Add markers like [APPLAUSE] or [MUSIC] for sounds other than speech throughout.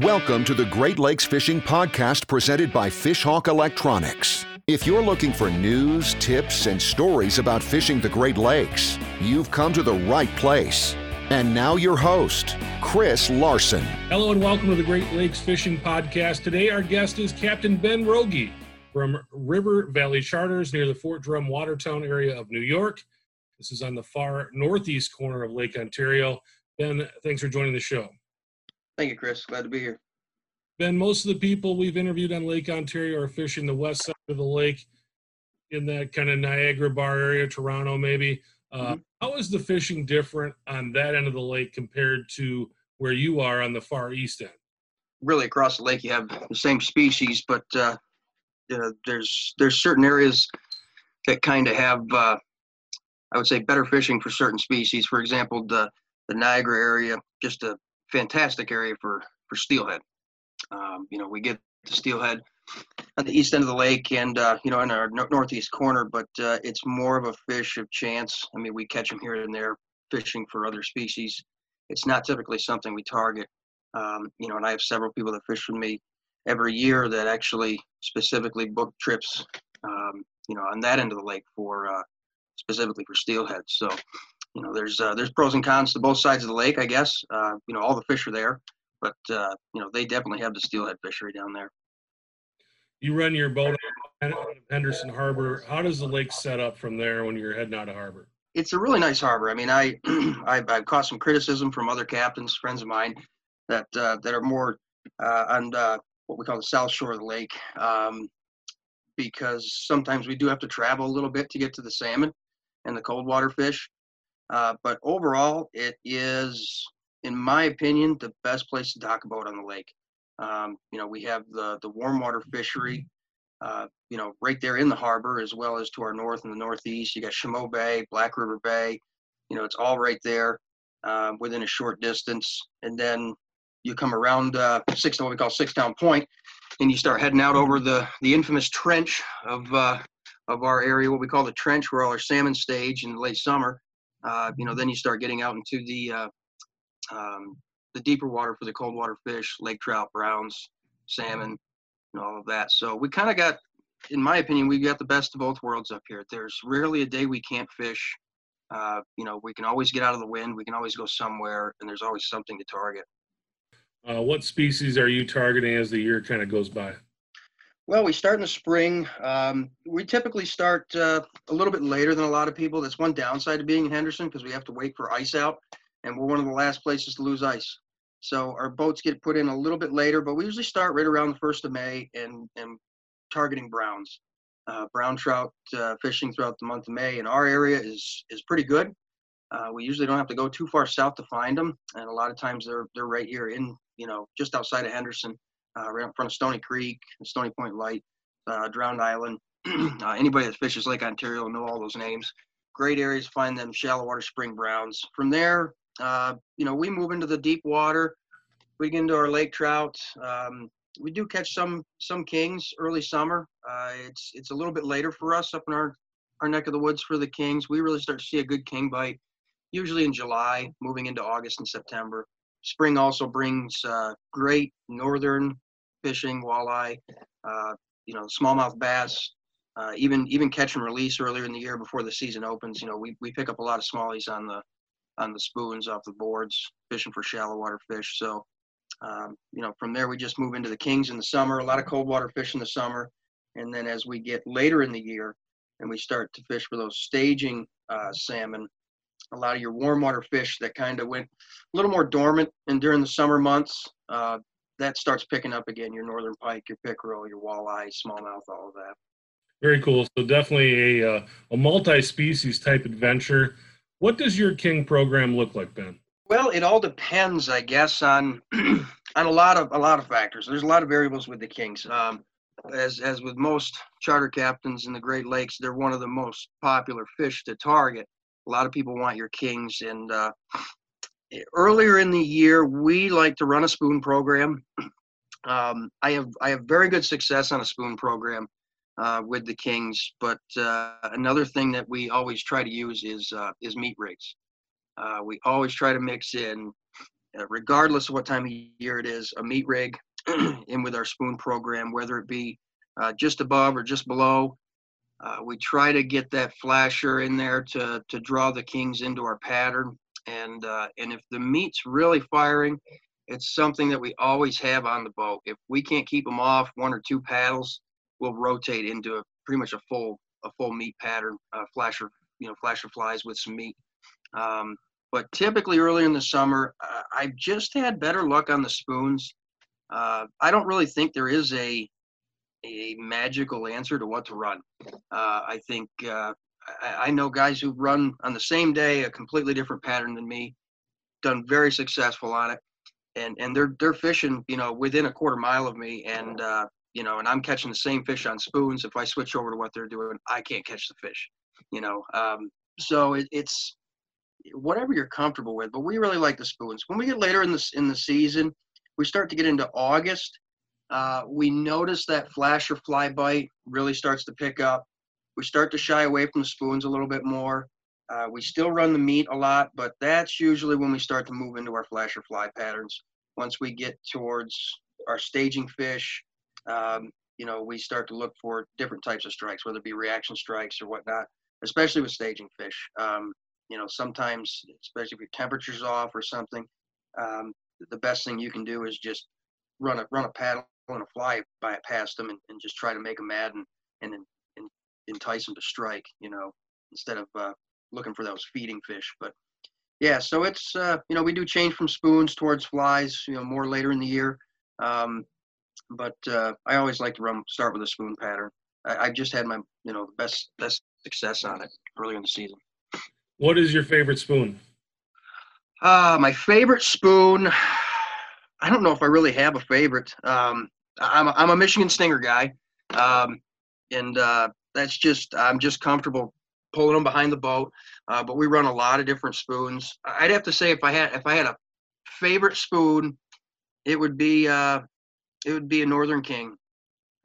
Welcome to the Great Lakes Fishing Podcast presented by Fishhawk Electronics. If you're looking for news, tips, and stories about fishing the Great Lakes, you've come to the right place. And now, your host, Chris Larson. Hello, and welcome to the Great Lakes Fishing Podcast. Today, our guest is Captain Ben Rogie from River Valley Charters near the Fort Drum Watertown area of New York. This is on the far northeast corner of Lake Ontario. Ben, thanks for joining the show. Thank you, Chris. Glad to be here. Ben, most of the people we've interviewed on Lake Ontario are fishing the west side of the lake in that kind of Niagara Bar area, Toronto maybe. Uh, mm-hmm. how is the fishing different on that end of the lake compared to where you are on the far east end? Really, across the lake, you have the same species, but uh, there's there's certain areas that kind of have, uh, I would say, better fishing for certain species. For example, the the Niagara area, just a fantastic area for for steelhead. Um, you know, we get the steelhead on the east end of the lake and uh, you know in our no- northeast corner, but uh, it's more of a fish of chance. I mean, we catch them here and there fishing for other species. It's not typically something we target. Um, you know, and I have several people that fish with me every year that actually specifically book trips. Um, you know, on that end of the lake for uh, specifically for steelhead. So you know, there's uh, there's pros and cons to both sides of the lake, I guess. Uh, you know, all the fish are there, but uh, you know, they definitely have the steelhead fishery down there. You run your boat out of Henderson Harbor. How does the lake set up from there when you're heading out of harbor? It's a really nice harbor. I mean, I [CLEARS THROAT] I've, I've caught some criticism from other captains, friends of mine, that uh, that are more uh, on uh, what we call the south shore of the lake, um, because sometimes we do have to travel a little bit to get to the salmon and the cold water fish. Uh, but overall, it is, in my opinion, the best place to dock a boat on the lake. Um, you know, we have the the warm water fishery, uh, you know, right there in the harbor, as well as to our north and the northeast. You got Chaumont Bay, Black River Bay. You know, it's all right there uh, within a short distance. And then you come around uh, six, what we call Six Town Point, and you start heading out over the the infamous trench of uh, of our area, what we call the trench, where all our salmon stage in the late summer. Uh, you know, then you start getting out into the uh, um, the deeper water for the cold water fish, lake trout, browns, salmon, and all of that. So we kind of got, in my opinion, we got the best of both worlds up here. There's rarely a day we can't fish. Uh, you know, we can always get out of the wind. We can always go somewhere, and there's always something to target. Uh, what species are you targeting as the year kind of goes by? Well, we start in the spring. Um, we typically start uh, a little bit later than a lot of people. That's one downside to being in Henderson because we have to wait for ice out, and we're one of the last places to lose ice. So our boats get put in a little bit later, but we usually start right around the first of May and and targeting browns. Uh, brown trout uh, fishing throughout the month of May in our area is is pretty good. Uh, we usually don't have to go too far south to find them, and a lot of times they're they're right here in you know just outside of Henderson uh, right in front of Stony Creek, Stony Point Light, uh, Drowned Island. [CLEARS THROAT] uh, anybody that fishes Lake Ontario will know all those names. Great areas to find them shallow water spring browns. From there, uh, you know, we move into the deep water. We get into our lake trout. Um, we do catch some some kings early summer. Uh, it's it's a little bit later for us up in our our neck of the woods for the kings. We really start to see a good king bite usually in July, moving into August and September. Spring also brings uh, great northern fishing, walleye, uh, you know, smallmouth bass, uh, even even catch and release earlier in the year before the season opens. You know, we, we pick up a lot of smallies on the on the spoons off the boards, fishing for shallow water fish. So, um, you know, from there we just move into the kings in the summer. A lot of cold water fish in the summer, and then as we get later in the year and we start to fish for those staging uh, salmon, a lot of your warm water fish that kind of went a little more dormant and during the summer months uh, that starts picking up again. Your northern pike, your pickerel, your walleye, smallmouth, all of that. Very cool. So definitely a uh, a multi-species type adventure. What does your king program look like, Ben? Well, it all depends, I guess, on [CLEARS THROAT] on a lot of a lot of factors. There's a lot of variables with the kings. Um, as as with most charter captains in the Great Lakes, they're one of the most popular fish to target. A lot of people want your kings, and uh, earlier in the year, we like to run a spoon program. Um, I have I have very good success on a spoon program uh, with the Kings, but uh, another thing that we always try to use is uh, is meat rigs. Uh, we always try to mix in uh, regardless of what time of year it is, a meat rig [CLEARS THROAT] in with our spoon program, whether it be uh, just above or just below. We try to get that flasher in there to to draw the kings into our pattern, and uh, and if the meat's really firing, it's something that we always have on the boat. If we can't keep them off one or two paddles, we'll rotate into a pretty much a full a full meat pattern, uh, flasher you know flasher flies with some meat. Um, but typically early in the summer, uh, I've just had better luck on the spoons. Uh, I don't really think there is a a magical answer to what to run. Uh, I think uh, I, I, know guys who run on the same day a completely different pattern than me, done very successful on it, and and they're they're fishing you know within a quarter mile of me, and uh, you know, and I'm catching the same fish on spoons. If I switch over to what they're doing, I can't catch the fish. You know, um, so it, it's whatever you're comfortable with. But we really like the spoons. When we get later in the in the season, we start to get into August uh, we notice that flasher fly bite really starts to pick up. We start to shy away from the spoons a little bit more. Uh, we still run the meat a lot, but that's usually when we start to move into our flasher fly patterns. Once we get towards our staging fish, um, you know, we start to look for different types of strikes, whether it be reaction strikes or whatnot, especially with staging fish. Um, you know, sometimes, especially if your temperature's off or something, um, the best thing you can do is just run a run a paddle and a fly by past them and, and just try to make them mad and, and, and entice them to strike, you know, instead of uh, looking for those feeding fish. But yeah, so it's, uh, you know, we do change from spoons towards flies, you know, more later in the year. Um, but uh, I always like to run, start with a spoon pattern. I, I just had my, you know, best, best success on it early in the season. What is your favorite spoon? Uh, my favorite spoon, I don't know if I really have a favorite. Um, I'm a, I'm a Michigan Stinger guy, um, and uh, that's just I'm just comfortable pulling them behind the boat. Uh, but we run a lot of different spoons. I'd have to say if I had if I had a favorite spoon, it would be uh, it would be a Northern King.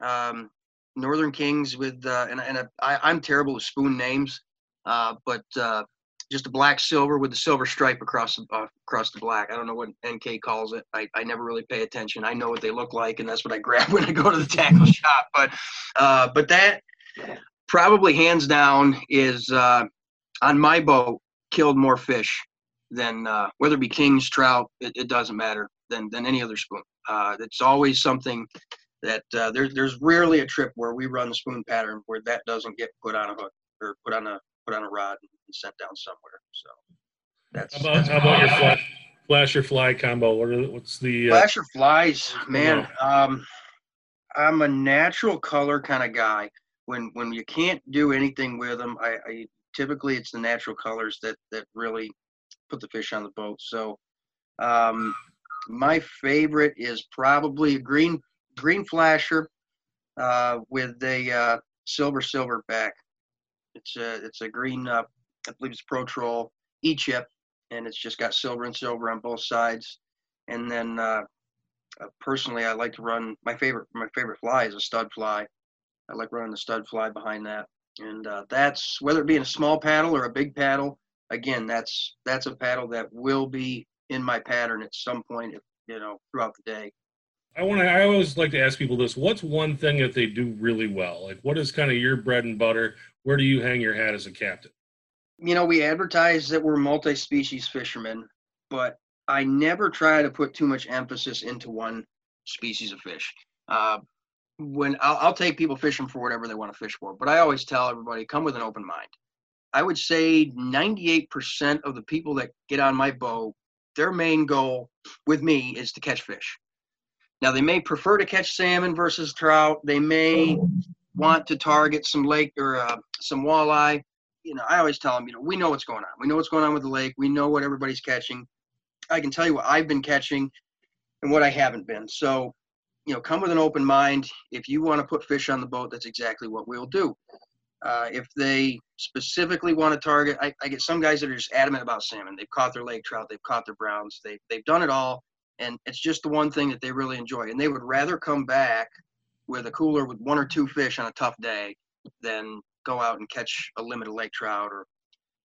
Um, Northern Kings with uh, and and a, I, I'm terrible with spoon names, uh, but uh, just a black silver with the silver stripe across the, uh, across the black. I don't know what NK calls it. I, I never really pay attention. I know what they look like, and that's what I [LAUGHS] grab when I go to the tackle shop. But uh, but that probably hands down is uh, on my boat killed more fish than uh, whether it be kings, trout. It, it, doesn't matter than than any other spoon. Uh, it's always something that uh, there's there's rarely a trip where we run the spoon pattern where that doesn't get put on a hook or put on a put on a rod and sent down somewhere. So that's how about, how about your flash, flasher fly combo? What are, what's the uh, flasher flies? Man, um, I'm a natural color kind of guy. When when you can't do anything with them, I, I typically it's the natural colors that that really put the fish on the boat. So um, my favorite is probably a green green flasher uh, with a uh, silver silver back. It's a it's a green uh, I believe it's Pro-Troll E-chip, and it's just got silver and silver on both sides. And then uh, uh, personally, I like to run my favorite my favorite fly is a stud fly. I like running the stud fly behind that, and uh, that's whether it be in a small paddle or a big paddle. Again, that's that's a paddle that will be in my pattern at some point, you know, throughout the day. I want to. I always like to ask people this: What's one thing that they do really well? Like, what is kind of your bread and butter? Where do you hang your hat as a captain? you know, we advertise that we're multi-species fishermen, but I never try to put too much emphasis into one species of fish. Uh, when I'll, I'll, take people fishing for whatever they want to fish for, but I always tell everybody come with an open mind. I would say 98% of the people that get on my boat, their main goal with me is to catch fish. Now they may prefer to catch salmon versus trout. They may want to target some lake or uh, some walleye you know, I always tell them, you know, we know what's going on. We know what's going on with the lake. We know what everybody's catching. I can tell you what I've been catching and what I haven't been. So, you know, come with an open mind. If you want to put fish on the boat, that's exactly what we'll do. Uh, if they specifically want to target, I, I, get some guys that are just adamant about salmon. They've caught their lake trout, they've caught their browns, they, they've done it all, and it's just the one thing that they really enjoy. And they would rather come back with a cooler with one or two fish on a tough day than go out and catch a limited lake trout or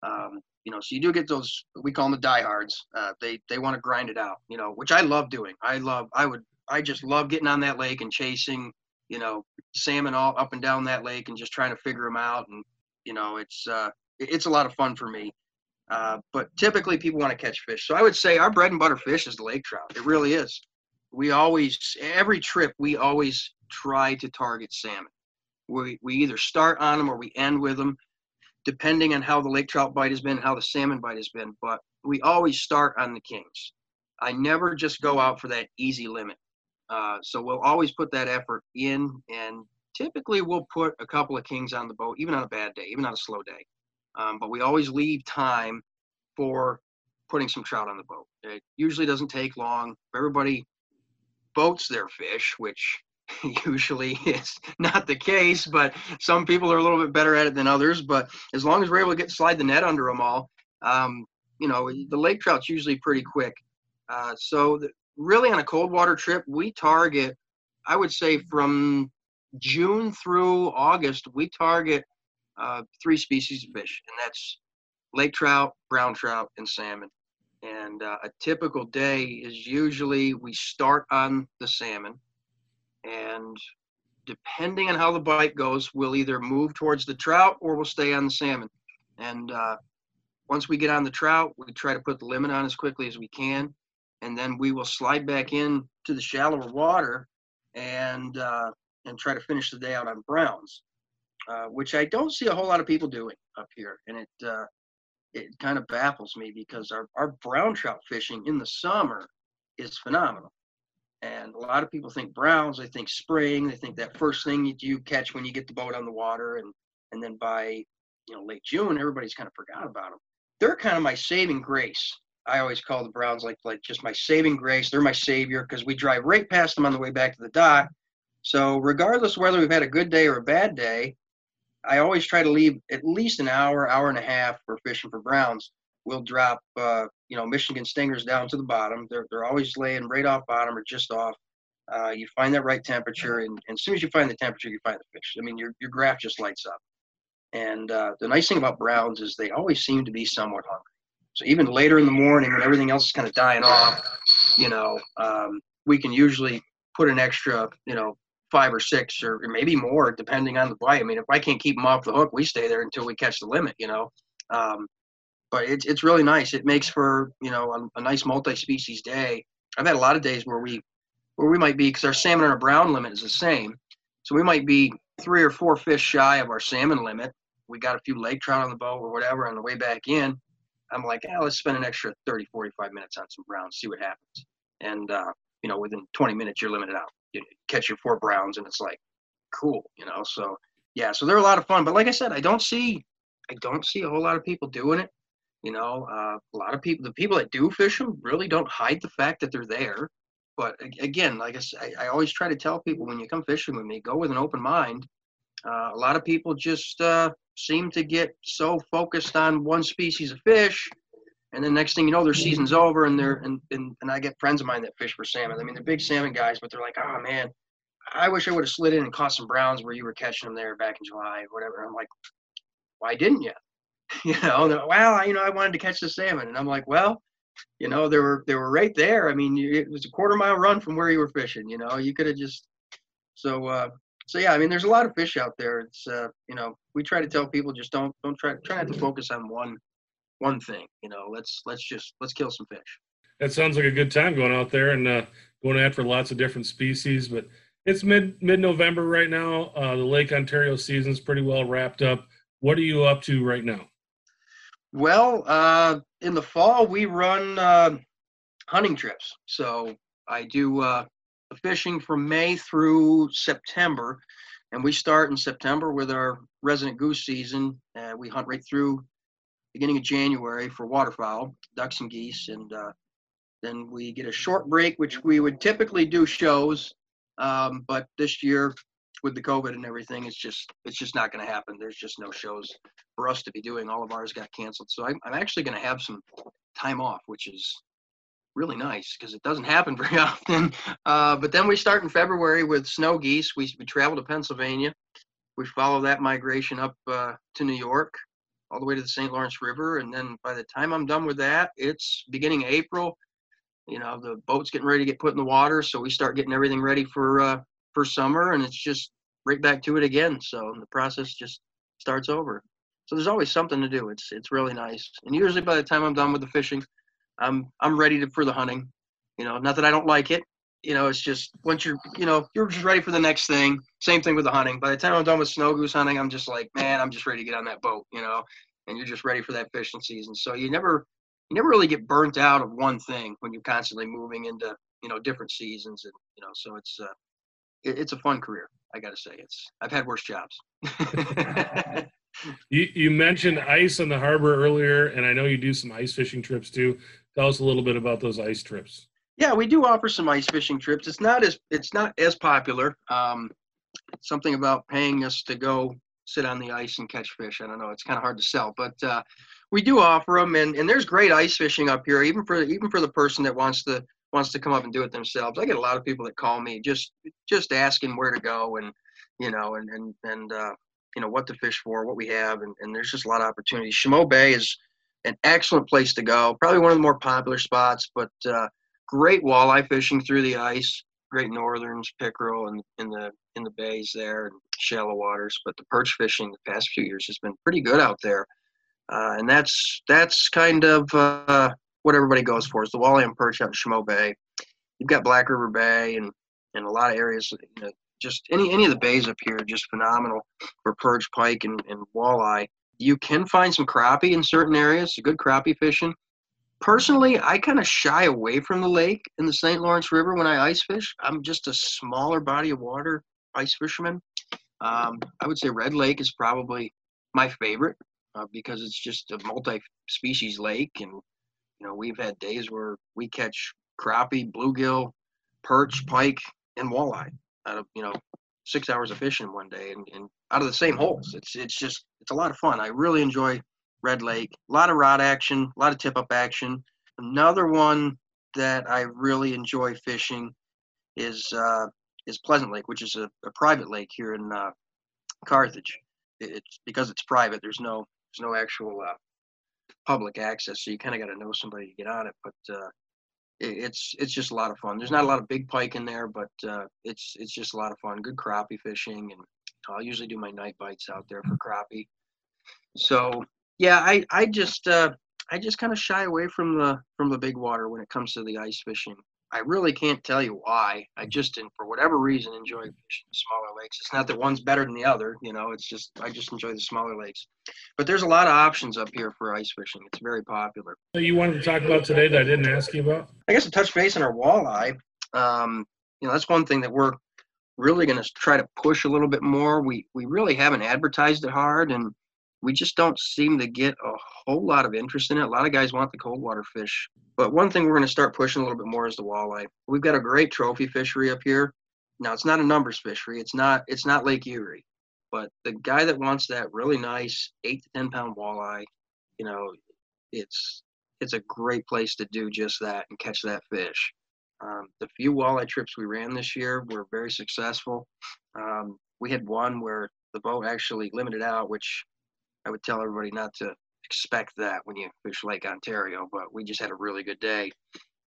um, You know, so you do get those we call them the diehards. Uh, they they want to grind it out. You know, which I love doing. I love. I would. I just love getting on that lake and chasing. You know, salmon all up and down that lake and just trying to figure them out. And you know, it's uh, it's a lot of fun for me. Uh, but typically, people want to catch fish. So I would say our bread and butter fish is the lake trout. It really is. We always, every trip, we always try to target salmon. We, we either start on them or we end with them depending on how the lake trout bite has been, how the salmon bite has been. But we always start on the kings. I never just go out for that easy limit. Uh, so we'll always put that effort in, and typically we'll put a couple of kings on the boat, even on a bad day, even on a slow day. Um, but we always leave time for putting some trout on the boat. It usually doesn't take long. Everybody boats their fish, which [LAUGHS] usually is not the case, but some people are a little bit better at it than others. But as long as we're able to get slide the net under them all, um, you know, the lake trout's usually pretty quick. Uh, so the, really on a cold water trip, we target, I would say from June through August, we target uh, three species of fish, and that's lake trout, brown trout, and salmon. And uh, a typical day is usually we start on the salmon and depending on how the bite goes, we'll either move towards the trout or we'll stay on the salmon. And uh, once we get on the trout, we try to put the limit on as quickly as we can, and then we will slide back in to the shallower water and uh, and try to finish the day out on browns, uh, which I don't see a whole lot of people doing up here, and it uh, it kind of baffles me because our our brown trout fishing in the summer is phenomenal. And a lot of people think browns, they think spring, they think that first thing you, you catch when you get the boat on the water. And, and then by, you know, late June, everybody's kind of forgot about them. They're kind of my saving grace. I always call the Browns like like just my saving grace. They're my savior because we drive right past them on the way back to the dock. So regardless whether we've had a good day or a bad day, I always try to leave at least an hour, hour and a half for fishing for browns we'll drop uh, you know Michigan stingers down to the bottom. They're they're always laying right off bottom or just off. Uh, you find that right temperature, and, and as soon as you find the temperature, you find the fish. I mean, your your graph just lights up. And uh, the nice thing about browns is they always seem to be somewhat hungry. So even later in the morning, when everything else is kind of dying off, you know, um, we can usually put an extra, you know, five or six or maybe more, depending on the bite. I mean, if I can't keep them off the hook, we stay there until we catch the limit. You know, um, but it's it's really nice. It makes for you know a, a, nice multi-species day. I've had a lot of days where we where we might be because our salmon and our brown limit is the same, so we might be three or four fish shy of our salmon limit. We got a few lake trout on the boat or whatever on the way back in. I'm like, yeah, let's spend an extra 30, 45 minutes on some browns, see what happens. And uh, you know, within 20 minutes, you're limited out. You catch your four browns, and it's like, cool, you know. So yeah, so they're a lot of fun. But like I said, I don't see, I don't see a whole lot of people doing it. You know, uh, a lot of people, the people that do fish them, really don't hide the fact that they're there. But again, like I, I always try to tell people when you come fishing with me, go with an open mind. Uh, a lot of people just uh, seem to get so focused on one species of fish, and then next thing you know, their season's over, and they're and, and and I get friends of mine that fish for salmon. I mean, they're big salmon guys, but they're like, oh man, I wish I would have slid in and caught some browns where you were catching them there back in July, or whatever. I'm like, why didn't you? [LAUGHS] you know, well, you know, I wanted to catch the salmon, and I'm like, well, you know, they were they were right there. I mean, it was a quarter mile run from where you were fishing. You know, you could have just so uh, so yeah. I mean, there's a lot of fish out there. It's uh, you know, we try to tell people just don't don't try try not to focus on one one thing. You know, let's let's just let's kill some fish. That sounds like a good time going out there and uh, going after lots of different species. But it's mid mid November right now. Uh, the Lake Ontario season's pretty well wrapped up. What are you up to right now? Well, uh, in the fall we run uh, hunting trips. So I do uh, fishing from May through September, and we start in September with our resident goose season. Uh, we hunt right through beginning of January for waterfowl, ducks and geese, and uh, then we get a short break, which we would typically do shows, um, but this year with the COVID and everything, it's just it's just not going to happen. There's just no shows for us to be doing. All of ours got canceled, so I'm, I'm actually going to have some time off, which is really nice because it doesn't happen [LAUGHS] very often. Uh, but then we start in February with snow geese. We we travel to Pennsylvania. We follow that migration up uh, to New York, all the way to the St. Lawrence River. And then by the time I'm done with that, it's beginning April. You know, the boat's getting ready to get put in the water, so we start getting everything ready for uh, for summer, and it's just right back to it again. So the process just starts over. So there's always something to do. It's it's really nice. And usually by the time I'm done with the fishing, I'm I'm ready to, for the hunting. You know, not that I don't like it. You know, it's just once you're you know you're just ready for the next thing. Same thing with the hunting. By the time I'm done with snow goose hunting, I'm just like, man, I'm just ready to get on that boat. You know, and you're just ready for that fishing season. So you never you never really get burnt out of one thing when you're constantly moving into you know different seasons and you know so it's uh it, it's a fun career i gotta say it's i've had worse jobs [LAUGHS] you, you mentioned ice on the harbor earlier and i know you do some ice fishing trips too tell us a little bit about those ice trips yeah we do offer some ice fishing trips it's not as it's not as popular um something about paying us to go sit on the ice and catch fish i don't know it's kind of hard to sell but uh we do offer them, and, and there's great ice fishing up here, even for even for the person that wants to wants to come up and do it themselves. I get a lot of people that call me just just asking where to go and you know and and and uh, you know what to fish for, what we have, and, and there's just a lot of opportunities. Chaumont Bay is an excellent place to go, probably one of the more popular spots, but uh, great walleye fishing through the ice, great northerns, pickerel, and in the in the bays there, shallow waters. But the perch fishing the past few years has been pretty good out there. Uh, and that's that's kind of uh, what everybody goes for is the walleye and perch out in Chaumont Bay. You've got Black River Bay and, and a lot of areas, you know, just any any of the bays up here are just phenomenal for perch, pike, and, and walleye. You can find some crappie in certain areas, good crappie fishing. Personally, I kind of shy away from the lake in the St. Lawrence River when I ice fish. I'm just a smaller body of water ice fisherman. Um, I would say Red Lake is probably my favorite uh, because it's just a multi-species lake, and you know we've had days where we catch crappie, bluegill, perch, pike, and walleye out of you know six hours of fishing one day, and, and out of the same holes. It's it's just it's a lot of fun. I really enjoy Red Lake. A lot of rod action, a lot of tip-up action. Another one that I really enjoy fishing is uh, is Pleasant Lake, which is a, a private lake here in uh, Carthage. It's because it's private. There's no there's no actual uh, public access, so you kind of got to know somebody to get on it. But uh, it's it's just a lot of fun. There's not a lot of big pike in there, but uh, it's it's just a lot of fun. Good crappie fishing, and I'll usually do my night bites out there for crappie. So yeah, I I just uh, I just kind of shy away from the from the big water when it comes to the ice fishing. I really can't tell you why. I just, and for whatever reason, enjoy fishing the smaller lakes. It's not that one's better than the other, you know. It's just I just enjoy the smaller lakes. But there's a lot of options up here for ice fishing. It's very popular. So You wanted to talk about today that I didn't ask you about? I guess a touch base on our walleye. Um, you know, that's one thing that we're really going to try to push a little bit more. We we really haven't advertised it hard, and we just don't seem to get a whole lot of interest in it. A lot of guys want the cold water fish. But one thing we're going to start pushing a little bit more is the walleye. We've got a great trophy fishery up here. Now it's not a numbers fishery. It's not it's not Lake Erie. But the guy that wants that really nice eight to ten pound walleye, you know, it's it's a great place to do just that and catch that fish. Um, the few walleye trips we ran this year were very successful. Um, we had one where the boat actually limited out, which I would tell everybody not to expect that when you fish Lake Ontario, but we just had a really good day.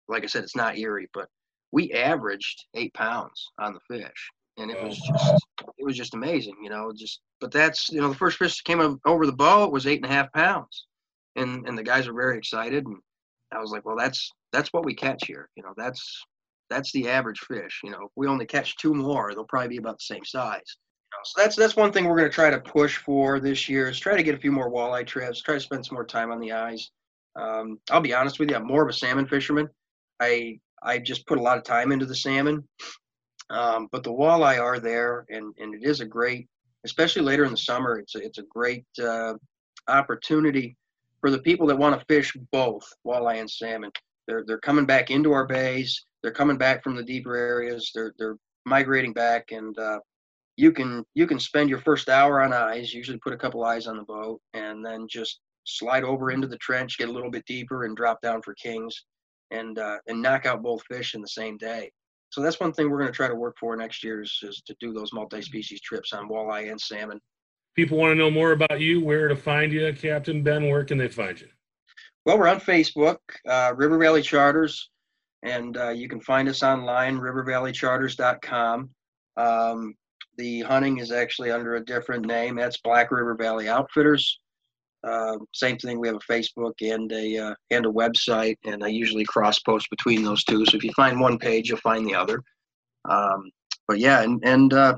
Like I said, it's not Erie, but we averaged eight pounds on the fish, and it was just it was just amazing, you know. Just but that's you know the first fish that came over the boat was eight and a half pounds, and and the guys were very excited, and I was like, well, that's that's what we catch here, you know. That's that's the average fish, you know. If we only catch two more, they'll probably be about the same size know, so that's that's one thing we're going to try to push for this year is try to get a few more walleye trips, try to spend some more time on the eyes. Um, I'll be honest with you, I'm more of a salmon fisherman. I I just put a lot of time into the salmon, um, but the walleye are there, and and it is a great, especially later in the summer. It's a, it's a great uh, opportunity for the people that want to fish both walleye and salmon. They're they're coming back into our bays. They're coming back from the deeper areas. They're they're migrating back, and uh, you can you can spend your first hour on eyes usually put a couple eyes on the boat and then just slide over into the trench get a little bit deeper and drop down for kings and uh, and knock out both fish in the same day so that's one thing we're going to try to work for next year is, is to do those multi-species trips on walleye and salmon people want to know more about you, where to find you, Captain Ben, where can they find you? Well, we're on Facebook, uh, River Valley Charters, and uh, you can find us online, rivervalleycharters.com. Um, the hunting is actually under a different name. That's Black River Valley Outfitters. Uh, same thing. We have a Facebook and a uh, and a website, and I usually cross post between those two. So if you find one page, you'll find the other. Um, but yeah, and and uh,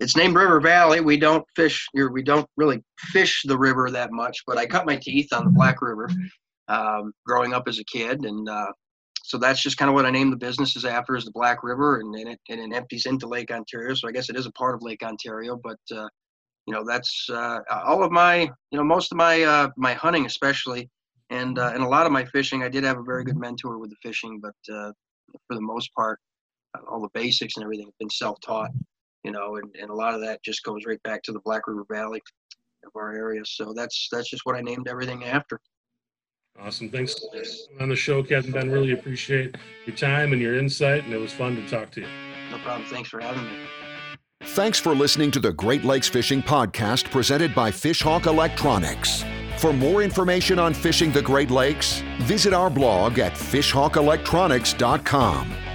it's named River Valley. We don't fish, or we don't really fish the river that much. But I cut my teeth on the Black River um, growing up as a kid, and uh, so that's just kind of what I named the business is after is the Black River, and, and it and it empties into Lake Ontario. So I guess it is a part of Lake Ontario, but uh, you know that's uh, all of my you know most of my uh, my hunting especially, and uh, and a lot of my fishing. I did have a very good mentor with the fishing, but uh, for the most part, all the basics and everything have been self-taught. You know, and, and a lot of that just goes right back to the Black River Valley of our area. So that's that's just what I named everything after. Awesome. Thanks on the show, Captain Ben. Really appreciate your time and your insight, and it was fun to talk to you. No problem. Thanks for having me. Thanks for listening to the Great Lakes Fishing Podcast presented by Fishhawk Electronics. For more information on fishing the Great Lakes, visit our blog at fishhawkelectronics.com.